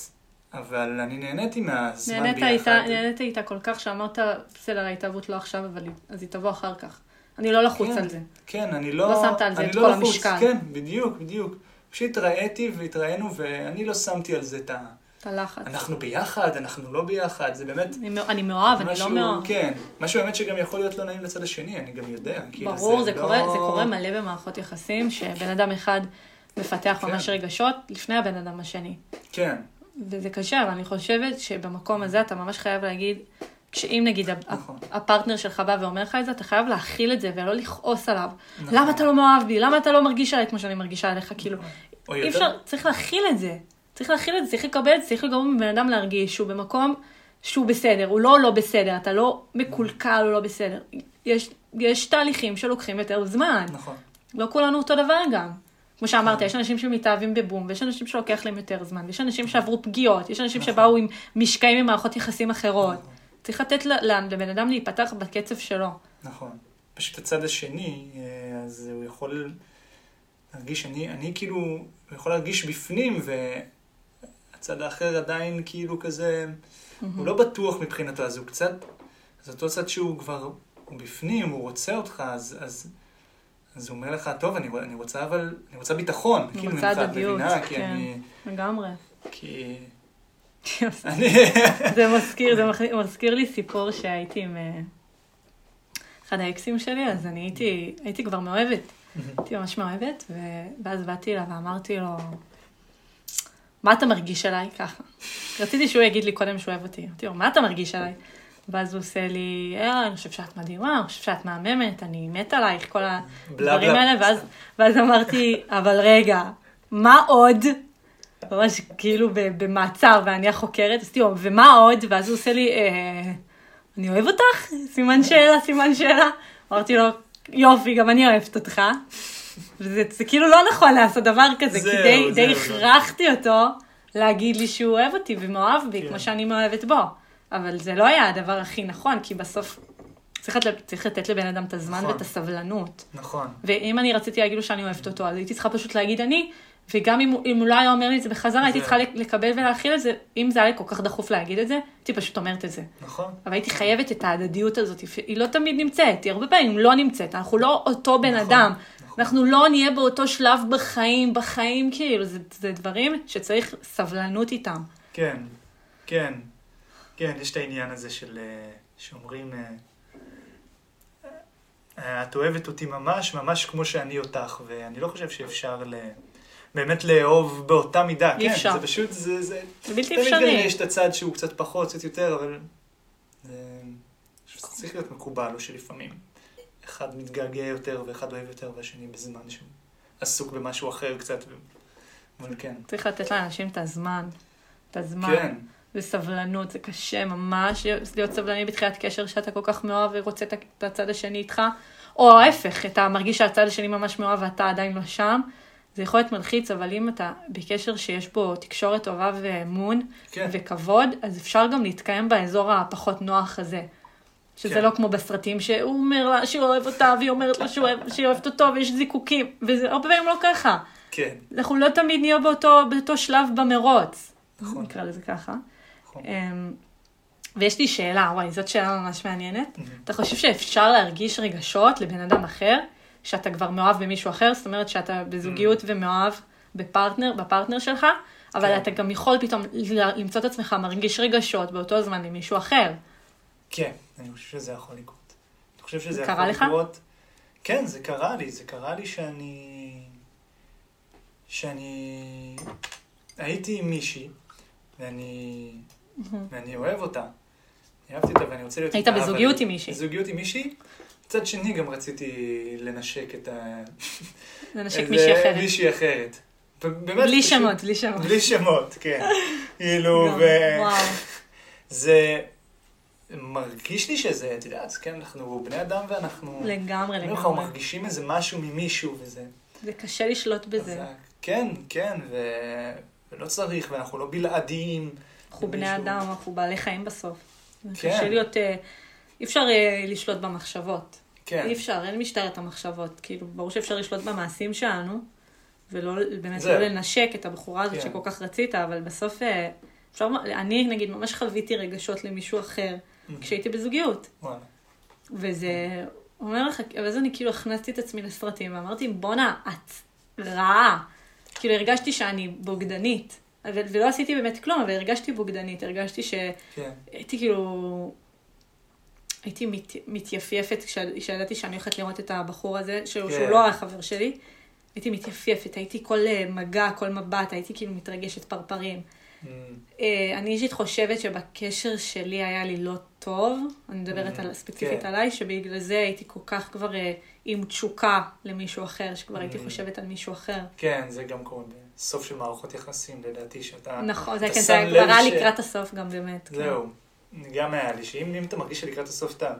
אבל אני נהניתי מהזמן נהנית ביחד. איתה, נהנית איתה כל כך שאמרת, בסדר, ההתאהבות לא עכשיו, אבל אז היא תבוא אחר כך. אני לא לחוץ כן. על זה. כן, אני לא... לא שמת על זה את לא כל לחוץ. המשקל. כן, בדיוק, בדיוק. פשוט התראיתי והתראינו, ואני לא שמתי על זה את ה... את הלחץ. אנחנו ביחד, אנחנו לא ביחד, זה באמת אני אני מאוהב, אני לא מאוהב. כן, משהו באמת שגם יכול להיות לא נעים לצד השני, אני גם יודע. כאילו, ברור, זה לא- קורה, זה קורה מלא במערכות יחסים, שבן אדם אחד מפתח כן. ממש רגשות לפני הבן אדם השני. כן, וזה קשה, אבל אני חושבת שבמקום הזה אתה ממש חייב להגיד, שאם נגיד נכון. הפרטנר שלך בא ואומר לך את זה, אתה חייב להכיל את זה ולא לכעוס עליו. נכון. למה אתה לא מאוהב בי? למה אתה לא מרגיש עליי כמו שאני מרגישה עליך? כאילו, או אי אפשר, צריך להכיל את זה. צריך להכיל את זה, צריך לקבל את זה, צריך לגרום לבן אדם להרגיש שהוא במקום שהוא בסדר, הוא לא לא בסדר, אתה לא מקולקל או לא בסדר. יש, יש תהליכים שלוקחים יותר זמן. נכון, לא כולנו אותו דבר גם. כמו שאמרת. יש אנשים שמתאהבים בבום, ויש אנשים שלוקח להם יותר זמן, ויש אנשים שעברו פגיעות, יש אנשים נכון. שבאו עם משקעים ממערכות יחסים אחרות. נכון. צריך לתת לבן אדם להיפתח בקצב שלו. נכון. פשוט הצד השני, אה, אז הוא יכול להרגיש, אני, אני כאילו, הוא יכול להרגיש בפנים, והצד האחר עדיין כאילו כזה, הוא לא בטוח מבחינתו, אז הוא קצת, אז אותו צד שהוא כבר, הוא בפנים, הוא רוצה אותך, אז, אז, אז הוא אומר לך, טוב, אני, אני רוצה אבל, אני רוצה ביטחון, אני כאילו, רוצה הדדיות, מבינה? כי כן. אני, לגמרי. כי... אני... זה מזכיר, זה מח- מזכיר לי סיפור שהייתי עם אה, אחד האקסים שלי, אז אני הייתי, הייתי כבר מאוהבת. הייתי ממש מאוהבת, ו- ואז באתי אליו ואמרתי לו, מה אתה מרגיש עליי? ככה. רציתי שהוא יגיד לי קודם שהוא אוהב אותי. אמרתי לו, מה אתה מרגיש עליי? ואז הוא עושה לי, אה, אני חושב שאת מדהימה, אני חושב שאת מהממת, אני מת עלייך, כל הדברים בלה. האלה, ואז, ואז אמרתי, אבל רגע, מה עוד? ממש כאילו במעצר, ואני החוקרת, עשיתי לו, ומה עוד? ואז הוא עושה לי, אה, אני אוהב אותך? סימן שאלה, סימן שאלה. אמרתי לו, יופי, גם אני אוהבת אותך. וזה זה כאילו לא נכון לעשות דבר כזה, זהו, כי די, די זהו, לא. הכרחתי אותו להגיד לי שהוא אוהב אותי ומאוהב בי, כן. כמו שאני מאוהבת בו. אבל זה לא היה הדבר הכי נכון, כי בסוף צריך, לת- צריך לתת לבן אדם את הזמן נכון. ואת הסבלנות. נכון. ואם אני רציתי להגיד לו שאני אוהבת אותו, אז הייתי צריכה פשוט להגיד אני, וגם אם, אם הוא לא היה אומר לי את זה בחזרה, הייתי זהו. צריכה לקבל ולהכיל את זה. אם זה היה לי כל כך דחוף להגיד את זה, הייתי פשוט אומרת את זה. נכון. אבל הייתי חייבת את ההדדיות הזאת, היא לא תמיד נמצאת, היא הרבה פעמים לא נמצאת, אנחנו לא אותו בן נכון, אדם. נכון. אנחנו לא נהיה באותו שלב בחיים, בחיים כאילו, זה, זה דברים שצריך סבלנות איתם. כן, כן, כן, יש את העניין הזה של, אה, שאומרים, אה, אה, את אוהבת אותי ממש, ממש כמו שאני אותך, ואני לא חושב שאפשר ל... באמת לאהוב באותה מידה, אי כן, אפשר. זה פשוט, זה, זה, בלתי תמיד כזה אפשרי. יש את הצד שהוא קצת פחות, קצת יותר, אבל זה צריך להיות מקובל, או שלפעמים אחד מתגעגע יותר ואחד אוהב יותר, והשני בזמן שהוא עסוק במשהו אחר קצת. אבל כן. צריך לתת לאנשים את הזמן, את הזמן. כן, וסבלנות, זה קשה ממש להיות סבלני בתחילת קשר שאתה כל כך מאוהב ורוצה את- את הצד השני איתך, או ההפך, אתה מרגיש שהצד השני ממש מאוהב ואתה עדיין לא שם. זה יכול להיות מלחיץ, אבל אם אתה בקשר שיש בו תקשורת טובה ואמון כן. וכבוד, אז אפשר גם להתקיים באזור הפחות נוח הזה. שזה כן. לא כמו בסרטים, שהוא אומר לה שהוא אוהב אותה, והיא אומרת לו שהוא אוהב- שהיא אוהבת אותו, ויש זיקוקים, וזה הרבה פעמים לא ככה. כן, אנחנו לא תמיד נהיה באותו, באותו שלב במרוץ. נכון. נקרא לזה ככה. נכון. אמ, ויש לי שאלה, וואי, זאת שאלה ממש מעניינת. מהמם. אתה חושב שאפשר להרגיש רגשות לבן אדם אחר, שאתה כבר מאוהב במישהו אחר, זאת אומרת שאתה בזוגיות ומאוהב בפרטנר, בפרטנר שלך, אבל כן. אתה גם יכול פתאום למצוא את עצמך מרגיש רגשות באותו זמן למישהו אחר. כן, אני חושב שזה יכול לקרות. אני חושב שזה קרה יכול לך? לקרות. כן, זה קרה לי, זה קרה לי שאני... שאני... הייתי עם מישהי, ואני... ואני אוהב אותה. אהבתי אותה ואני רוצה להיות היית איתה, בזוגיות אבל- עם מישהי. בזוגיות עם מישהי. מצד שני גם רציתי לנשק את ה... לנשק מישהי אחרת. מישהי אחרת. בלי שמות, בלי שמות. בלי שמות, כן. כאילו, ו... וואו. זה מרגיש לי שזה, את יודעת, כן, אנחנו בני אדם ואנחנו... לגמרי, אנחנו לגמרי. מרגישים איזה משהו ממישהו וזה. זה קשה לשלוט בזה. אז, כן, כן, ו... ולא צריך, ואנחנו לא בלעדיים. אנחנו בני. אדם, אנחנו בעלי חיים בסוף. זה כן. קשה להיות, אה, אי אפשר אה, לשלוט במחשבות. כן, אי אפשר, אין משטרת המחשבות. כאילו, ברור שאפשר לשלוט במעשים שלנו, ולא, באמת זהו. לא לנשק את הבחורה הזאת כן. שכל כך רצית, אבל בסוף, אה, אפשר, אני נגיד ממש חוויתי רגשות למישהו אחר, כשהייתי בזוגיות. וואלה. וזה אומר לך, ואז אני כאילו הכנסתי את עצמי לסרטים, ואמרתי, בואנה, את רעה. כאילו הרגשתי שאני בוגדנית. ולא עשיתי באמת כלום, אבל הרגשתי בוגדנית, הרגשתי שהייתי כן, כאילו... הייתי מת, מתייפייפת כשידעתי שאני הולכת לראות את הבחור הזה, שהוא, כן. שהוא לא החבר שלי. הייתי מתייפייפת, הייתי כל אה, מגע, כל מבט, הייתי כאילו מתרגשת פרפרים. Mm, אה, אני אישית חושבת שבקשר שלי היה לי לא טוב, אני מדברת Mhm, על, ספציפית כן. עליי, שבגלל זה הייתי כל כך כבר אה, עם תשוקה למישהו אחר, שכבר הייתי Mhm. חושבת על מישהו אחר. כן, זה גם קורה בסוף של מערכות יחסים, לדעתי, שאתה... נכון, זה כן, זה כבר היה לקראת הסוף גם באמת. כן. זהו. גם היה לי, שאם אם אתה מרגיש שלקראת הסוף אתה...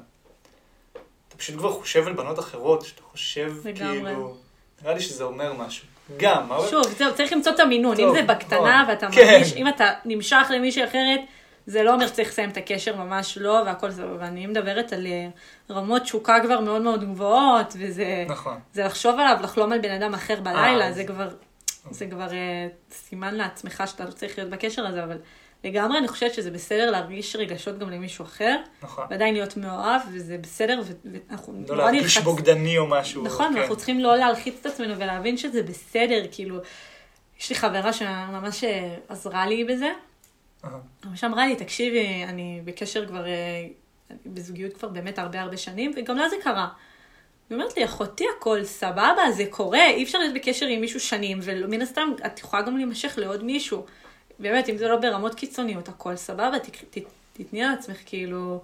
אתה פשוט כבר חושב על בנות אחרות, שאתה חושב. כאילו... נראה לי שזה אומר משהו. גם, אבל... שוב, זהו, צריך למצוא את המינון, אם זה בקטנה. ואתה כן. מרגיש, אם אתה נמשך למישהי אחרת, זה לא אומר שצריך לסיים את הקשר, ממש לא, והכל זה, ואני מדברת על אה, רמות תשוקה כבר מאוד מאוד גבוהות, וזה נכון. זה לחשוב עליו, לחלום על בן אדם אחר בלילה, אה, זה אז- כבר, זה כבר אה, סימן לעצמך שאתה לא צריך להיות בקשר הזה, אבל לגמרי אני חושבת שזה בסדר להרגיש רגשות גם למישהו אחר, נכון. ועדיין להיות מאוהב, וזה בסדר, ואנחנו לא נורא להרגיש נלחץ- בוגדני או משהו. נכון, כן. אנחנו צריכים לא להלחיץ את עצמנו ולהבין שזה בסדר, כאילו, יש לי חברה שממש אה, עזרה לי בזה, אהה. ממש אמרה לי, תקשיבי, אני בקשר כבר, אה, אני בזוגיות כבר באמת הרבה הרבה שנים, וגם לה זה קרה. היא אומרת לי, אחותי, הכל סבבה, זה קורה, אי אפשר להיות בקשר עם מישהו שנים, ומן הסתם, את יכולה גם להימשך לעוד מישהו. באמת, אם זה לא ברמות קיצוניות, הכל סבבה, ת, ת, תתני על עצמך כאילו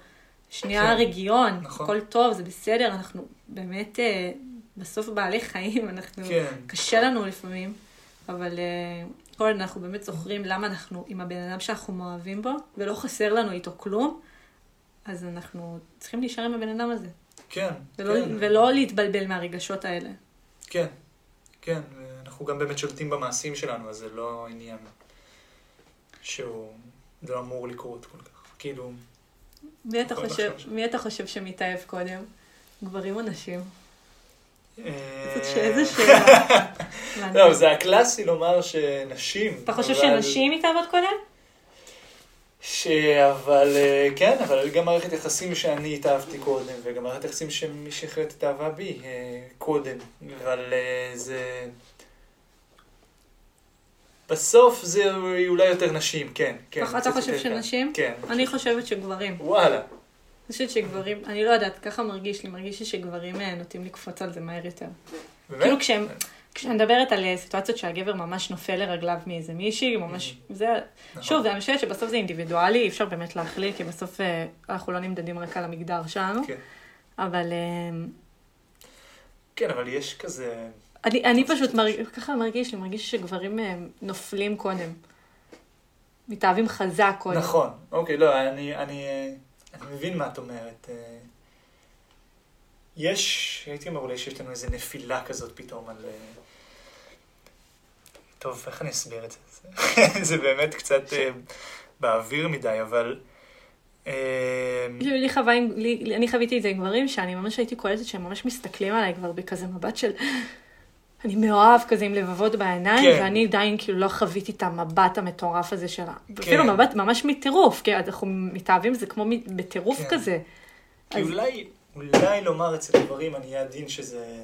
שנייה כן. רגיון, נכון. הכל טוב, זה בסדר, אנחנו באמת אה, בסוף בעלי חיים, אנחנו, כן. קשה לנו לפעמים, אבל אה, כל עוד אנחנו באמת זוכרים למה אנחנו עם הבן אדם שאנחנו מאוהבים בו, ולא חסר לנו איתו כלום, אז אנחנו צריכים להישאר עם הבן אדם הזה, כן, ולא, כן. ולא להתבלבל מהרגשות האלה. כן, כן, אנחנו גם באמת שולטים במעשים שלנו, אז זה לא עניין שהוא לא אמור לקרות כל כך. כאילו, מי אתה חושב. מי אתה חושב שמתאהב קודם? גברים או נשים? אה, איזה שאלה. לא, זה הקלאסי לומר שנשים. אתה חושב שנשים מתאהבות קודם? ש... אבל אה, כן, אבל גם מערכת יחסים שאני התאהבתי קודם, וגם מערכת יחסים שמישהי אחרת התאהבה בי אה, קודם, אבל אה, זה... בסוף זה אולי יותר נשים, כן, כן. אתה חושב. שנשים? כן. אני חושבת שגברים. וואלה. אני חושבת שגברים, אני לא יודעת, ככה מרגיש לי, מרגיש לי שגברים נוטים לקפוץ על זה מהר יותר. באמת? כאילו כשהם, כשאני מדברת על אה, סיטואציות שהגבר ממש נופל לרגליו מאיזה מישהי, ממש, זה, נכון. שוב, אני חושבת שבסוף זה אינדיבידואלי, אי אפשר באמת להכליל, כי בסוף אה, אנחנו לא נמדדים רק על המגדר שלנו, כן. אבל אה, כן, אבל יש כזה... אני, אני פשוט, מרג... ככה מרגיש לי, מרגיש שגברים נופלים קודם. מתאהבים חזק קודם. נכון, אוקיי, לא, אני, אני, אני מבין מה את אומרת. יש, הייתי אומר אולי שיש לנו איזה נפילה כזאת פתאום על... טוב, איך אני אסביר את זה? זה- באמת קצת אה, באוויר מדי, אבל... אה, לי, חווה, לי, אני חוויתי את זה עם גברים שאני ממש הייתי קולטת שהם ממש מסתכלים עליי כבר בכזה מבט של... אני מאוהב כזה עם לבבות בעיניים, כן. ואני עדיין כאילו לא חוויתי את המבט המטורף הזה שלה. כן. אפילו מבט ממש מטירוף, כי אנחנו מתאהבים, זה כמו בטירוף כן. כזה. כי אז- אולי, אולי לומר אצל גברים, אני אהיה עדין שזה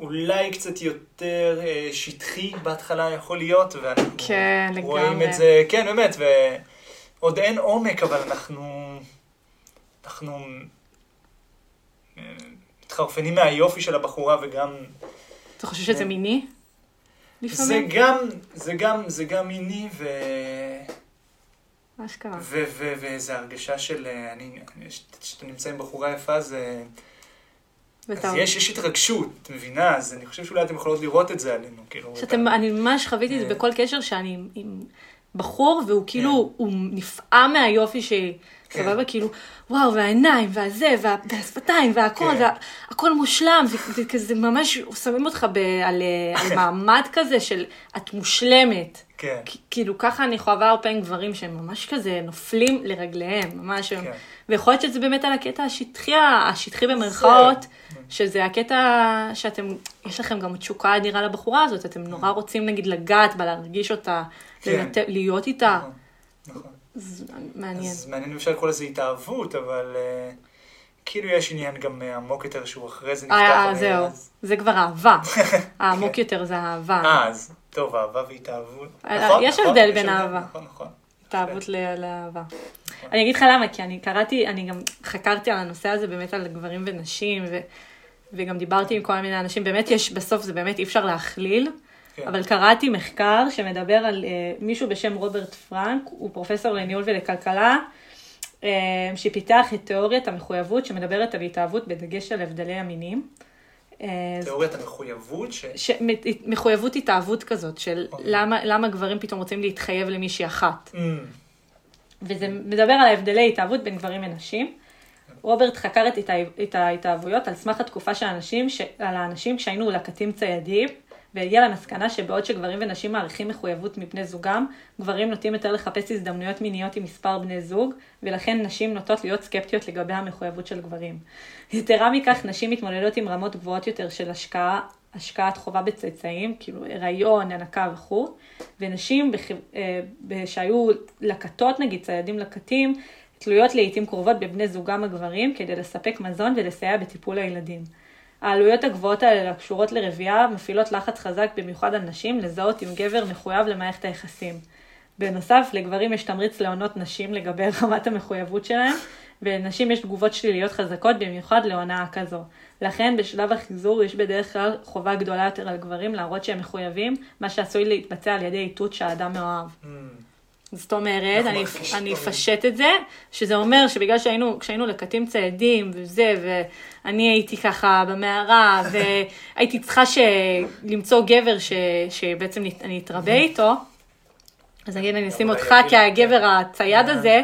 אולי קצת יותר אה, שטחי בהתחלה יכול להיות, ואנחנו כן, רואים לגמרי. את זה, כן, באמת, ועוד אין עומק, אבל אנחנו, אנחנו אה, מתחרפנים מהיופי של הבחורה, וגם, אתה חושב שזה כן. מיני? זה לפעמים? גם, זה גם, זה גם מיני, ו... ו- ואיזו הרגשה של, אה, אני- כשאתה נמצא עם בחורה יפה, זה... אז יש, יש התרגשות, את מבינה? אז אני חושב שאולי אתם יכולות לראות את זה עלינו, כאילו... שאתם, אתה- אני ממש חוויתי את זה אה. בכל קשר שאני עם- עם בחור, והוא כאילו, הוא נפעם מהיופי שהיא, כן. סבבה? כאילו, וואו, והעיניים, והזה, וה- והשפתיים, והכל, כן. והכל מושלם, זה- זה כזה ממש, שמים אותך ב- על אה, על מעמד כזה של את מושלמת. כן, כ- כאילו, ככה אני חווה הרבה פעמים גברים שהם ממש כזה נופלים לרגליהם, ממש. כן. ויכול להיות שזה באמת על הקטע השטחי, השטחי במרכאות, שזה הקטע שאתם, יש לכם גם תשוקה אדירה לבחורה הזאת, אתם נורא רוצים נגיד לגעת בה, להרגיש אותה, כן. לנת- להיות איתה. נכון, נכון. זה מעניין. אז מעניין אם אפשר לקרוא לזה התאהבות, אבל אה, כאילו יש עניין גם אה, עמוק יותר שהוא אחרי זה נפתח. אה, זהו, אז- זה כבר אהבה. העמוק יותר זה אהבה. אה, אז טוב, אהבה והתאהבות. אה, נכון, יש נכון, הבדל בין אהבה. נכון, נכון. התאהבות ל- לאהבה. אני אגיד לך למה, כי אני קראתי, אני גם חקרתי על הנושא הזה באמת על גברים ונשים, ו- וגם דיברתי עם כל מיני אנשים, באמת יש, בסוף זה באמת אי אפשר להכליל, כן. אבל קראתי מחקר שמדבר על אה, מישהו בשם רוברט פרנק, הוא פרופסור לניהול ולכלכלה, אה, שפיתח את תיאוריית המחויבות שמדברת על התאהבות בדגש על הבדלי המינים. אה, תיאוריית המחויבות, ש... ש... מחויבות התאהבות כזאת, של אוקיי. למה, למה גברים פתאום רוצים להתחייב למישהי אחת. Mm, וזה מדבר על ההבדלי התאהבות בין גברים לנשים. רוברט חקר את ההתאהבויות על סמך התקופה של האנשים, ש, על האנשים כשהיינו לקטים ציידים, והגיע למסקנה שבעוד שגברים ונשים מעריכים מחויבות מבני זוגם, גברים נוטים יותר לחפש הזדמנויות מיניות עם מספר בני זוג, ולכן נשים נוטות להיות סקפטיות לגבי המחויבות של גברים. יתרה מכך, נשים מתמודדות עם רמות גבוהות יותר של השקעה, השקעת חובה בצאצאים, כאילו הריון, הנקה וכו', ונשים בח... אה, שהיו לקטות, נגיד ציידים לקטים, תלויות לעיתים קרובות בבני זוגם הגברים כדי לספק מזון ולסייע בטיפול הילדים. העלויות הגבוהות האלה הקשורות לרבייה מפעילות לחץ חזק במיוחד על נשים לזהות אם גבר מחויב למערכת היחסים. בנוסף, לגברים יש תמריץ לעונות נשים לגבי רמת המחויבות שלהם, ולנשים יש תגובות שליליות חזקות במיוחד להונאה כזו. לכן בשלב החיזור יש בדרך כלל חובה גדולה יותר על גברים להראות שהם מחויבים, מה שעשוי להתבצע על ידי איתות שהאדם מאוהב. Mm. זאת אומרת, אני, אני אפשט את זה, שזה אומר שבגלל שהיינו, כשהיינו לקטים ציידים וזה, ואני הייתי ככה במערה, והייתי צריכה ש... למצוא גבר ש... שבעצם אני אתרבה איתו, אז נגיד אני אשים אותך כהגבר הצייד אה. הזה,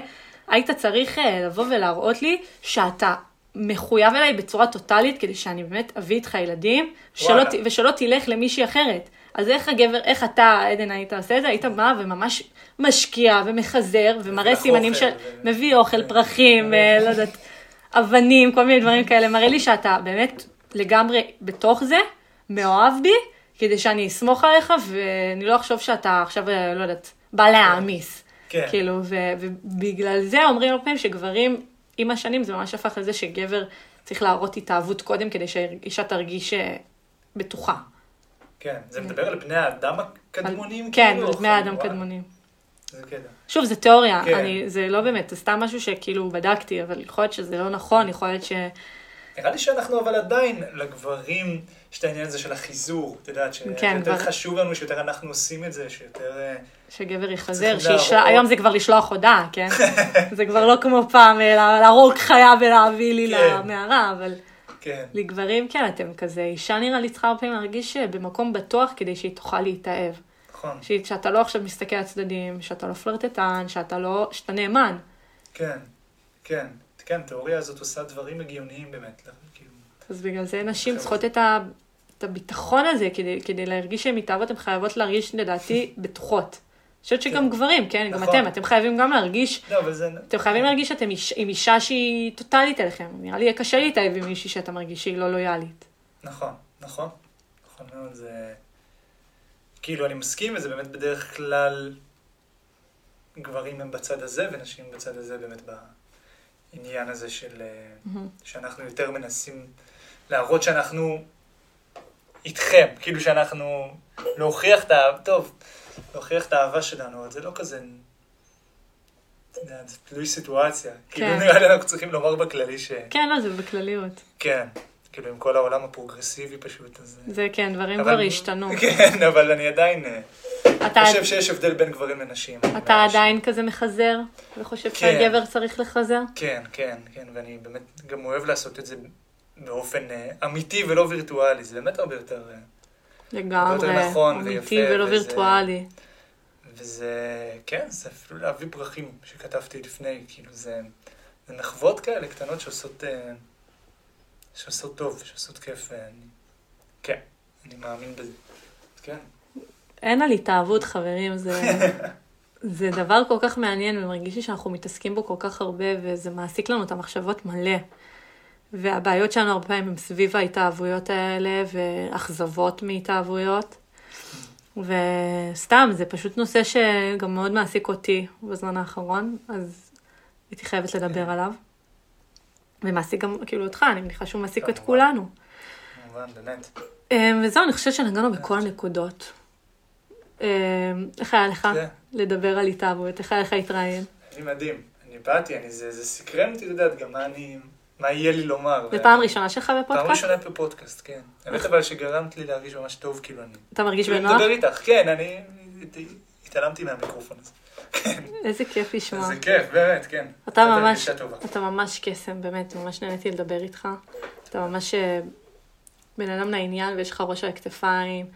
היית צריך אה, לבוא ולהראות לי שאתה מחויב אליי בצורה טוטאלית, כדי שאני באמת אביא איתך ילדים, שלא, ושלא תלך למישהי אחרת. אז איך הגבר, איך אתה, עדן, היית עושה את זה? היית בא וממש משקיע ומחזר ומראה סימנים של... מביא אוכל, כן. פרחים, אה, לא יודעת, אבנים, כל מיני דברים כאלה. מראה לי שאתה באמת לגמרי בתוך זה, מאוהב בי, כדי שאני אסמוך עליך ואני לא אחשוב שאתה עכשיו, אה, לא יודעת, בא להעמיס. כן. כאילו, ובגלל זה אומרים הרבה פעמים שגברים, עם השנים זה ממש הפך לזה שגבר צריך להראות התאהבות קודם כדי שהאישה תרגיש אה, בטוחה. כן, זה מדבר על בני האדם הקדמונים? כן, כאילו, על בני האדם הקדמונים. שוב, זה תיאוריה, כן. אני, זה לא באמת, זה סתם משהו שכאילו בדקתי, אבל יכול להיות שזה לא נכון, יכול להיות ש... נראה לי שאנחנו אבל עדיין, לגברים, יש את העניין הזה של החיזור, את יודעת, שיותר כן. חשוב לנו שיותר אנחנו עושים את זה, שיותר... אה, שגבר יחזר, שישלח, היום זה כבר לשלוח הודעה, כן? זה כבר לא כמו פעם, להרוג חיה ולהביא לי כן. למערה, אבל... כן. לגברים, כן, אתם כזה, אישה נראה לי צריכה הרבה פעמים להרגיש במקום בטוח כדי שהיא תוכל להתאהב. נכון. שאתה לא עכשיו מסתכל על הצדדים, שאתה לא פלרטטן, שאתה לא, שאתה נאמן. כן, כן, כן, התיאוריה הזאת עושה דברים הגיוניים באמת. כאילו... אז בגלל זה נשים צריכות את, ה, את הביטחון הזה, כדי, כדי להרגיש שהן מתאהבות, הן חייבות להרגיש, לדעתי, בטוחות. חושבת שגם כן. גברים, כן, נכון. גם אתם, אתם חייבים גם להרגיש, לא, זה... אתם חייבים להרגיש שאתם איש, עם אישה שהיא טוטאלית אליכם. נראה לי יהיה קשה להתאהב עם מישהי שאתה מרגיש שהיא לא לויאלית. נכון, נכון, נכון מאוד, זה... כאילו, אני מסכים, וזה באמת בדרך כלל גברים הם בצד הזה, ונשים בצד הזה באמת בעניין הזה של... Mm-hmm. שאנחנו יותר מנסים להראות שאנחנו איתכם, כאילו שאנחנו... להוכיח את ה... טוב, להוכיח את האהבה שלנו, אבל זה לא כזה... זה תלוי סיטואציה. כאילו, כן. כאילו נראה לי אנחנו צריכים לומר בכללי ש... כן, לא, זה בכלליות. כן. כאילו עם כל העולם הפרוגרסיבי פשוט, אז... זה כן, דברים כבר השתנו. כן, אבל אני עדיין אה, חושב שיש הבדל בין גברים לנשים. אתה עדיין כזה מחזר? וחושב כן. שהגבר צריך לחזר? כן, כן, כן, ואני באמת גם אוהב לעשות את זה באופן אה, אמיתי ולא וירטואלי, זה באמת הרבה יותר... אה, לגמרי, נכון אמיתי ולא וזה, וירטואלי. וזה, כן, זה אפילו להביא פרחים שכתבתי לפני, כאילו זה, זה מחוות כאלה קטנות שעושות... שעושות טוב, שעושות כיף, ואני, כן, אני מאמין בזה. כן. אין על התאהבות, חברים, זה, זה דבר כל כך מעניין, ומרגיש לי שאנחנו מתעסקים בו כל כך הרבה, וזה מעסיק לנו את המחשבות מלא. והבעיות שלנו הרבה פעמים הם סביב ההתאהבויות האלה, ואכזבות מהתאהבויות. וסתם, זה פשוט נושא שגם מאוד מעסיק אותי בזמן האחרון, אז הייתי חייבת לדבר עליו. ומעסיק גם, כאילו, אותך, אני מניחה שהוא מעסיק את כולנו. כמובן, באמת. אמ, וזהו, אני חושבת שנגענו בכל הנקודות. אמ, איך היה לך כן. לדבר על התאהבות? איך היה לך להתראיין? אני מדהים. אני באתי, זה סקרן אותי, לדעת גם מה אני, מה יהיה לי לומר. זה פעם ראשונה שלך בפודקאסט? פעם ראשונה בפודקאסט, כן. האמת אבל שגרמת לי להרגיש ממש טוב, כאילו אני... אתה מרגיש בנוח? אני מדבר איתך, כן, אני התעלמתי מהמיקרופון הזה. איזה כיף לשמוע. איזה כיף, באמת, כן. אתה ממש, אתה ממש קסם, באמת, ממש נהניתי לדבר איתך. אתה ממש אה, בן אדם לעניין, ויש לך ראש על הכתפיים,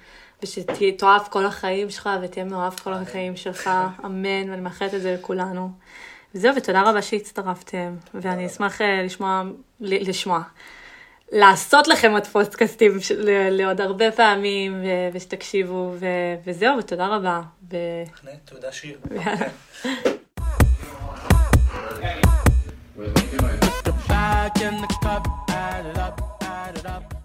ושתאהב כל החיים שלך, ותהיה מאוהב כל החיים שלך, אמן, ואני מאחלת את זה לכולנו. וזהו, ותודה רבה שהצטרפתם, ואני אשמח אה, לשמוע, לשמוע. לעשות לכם עוד פוסטקאסטים לעוד הרבה פעמים, ושתקשיבו, וזהו, ותודה רבה. תודה שיר. Back in the cup, add it up, add it up.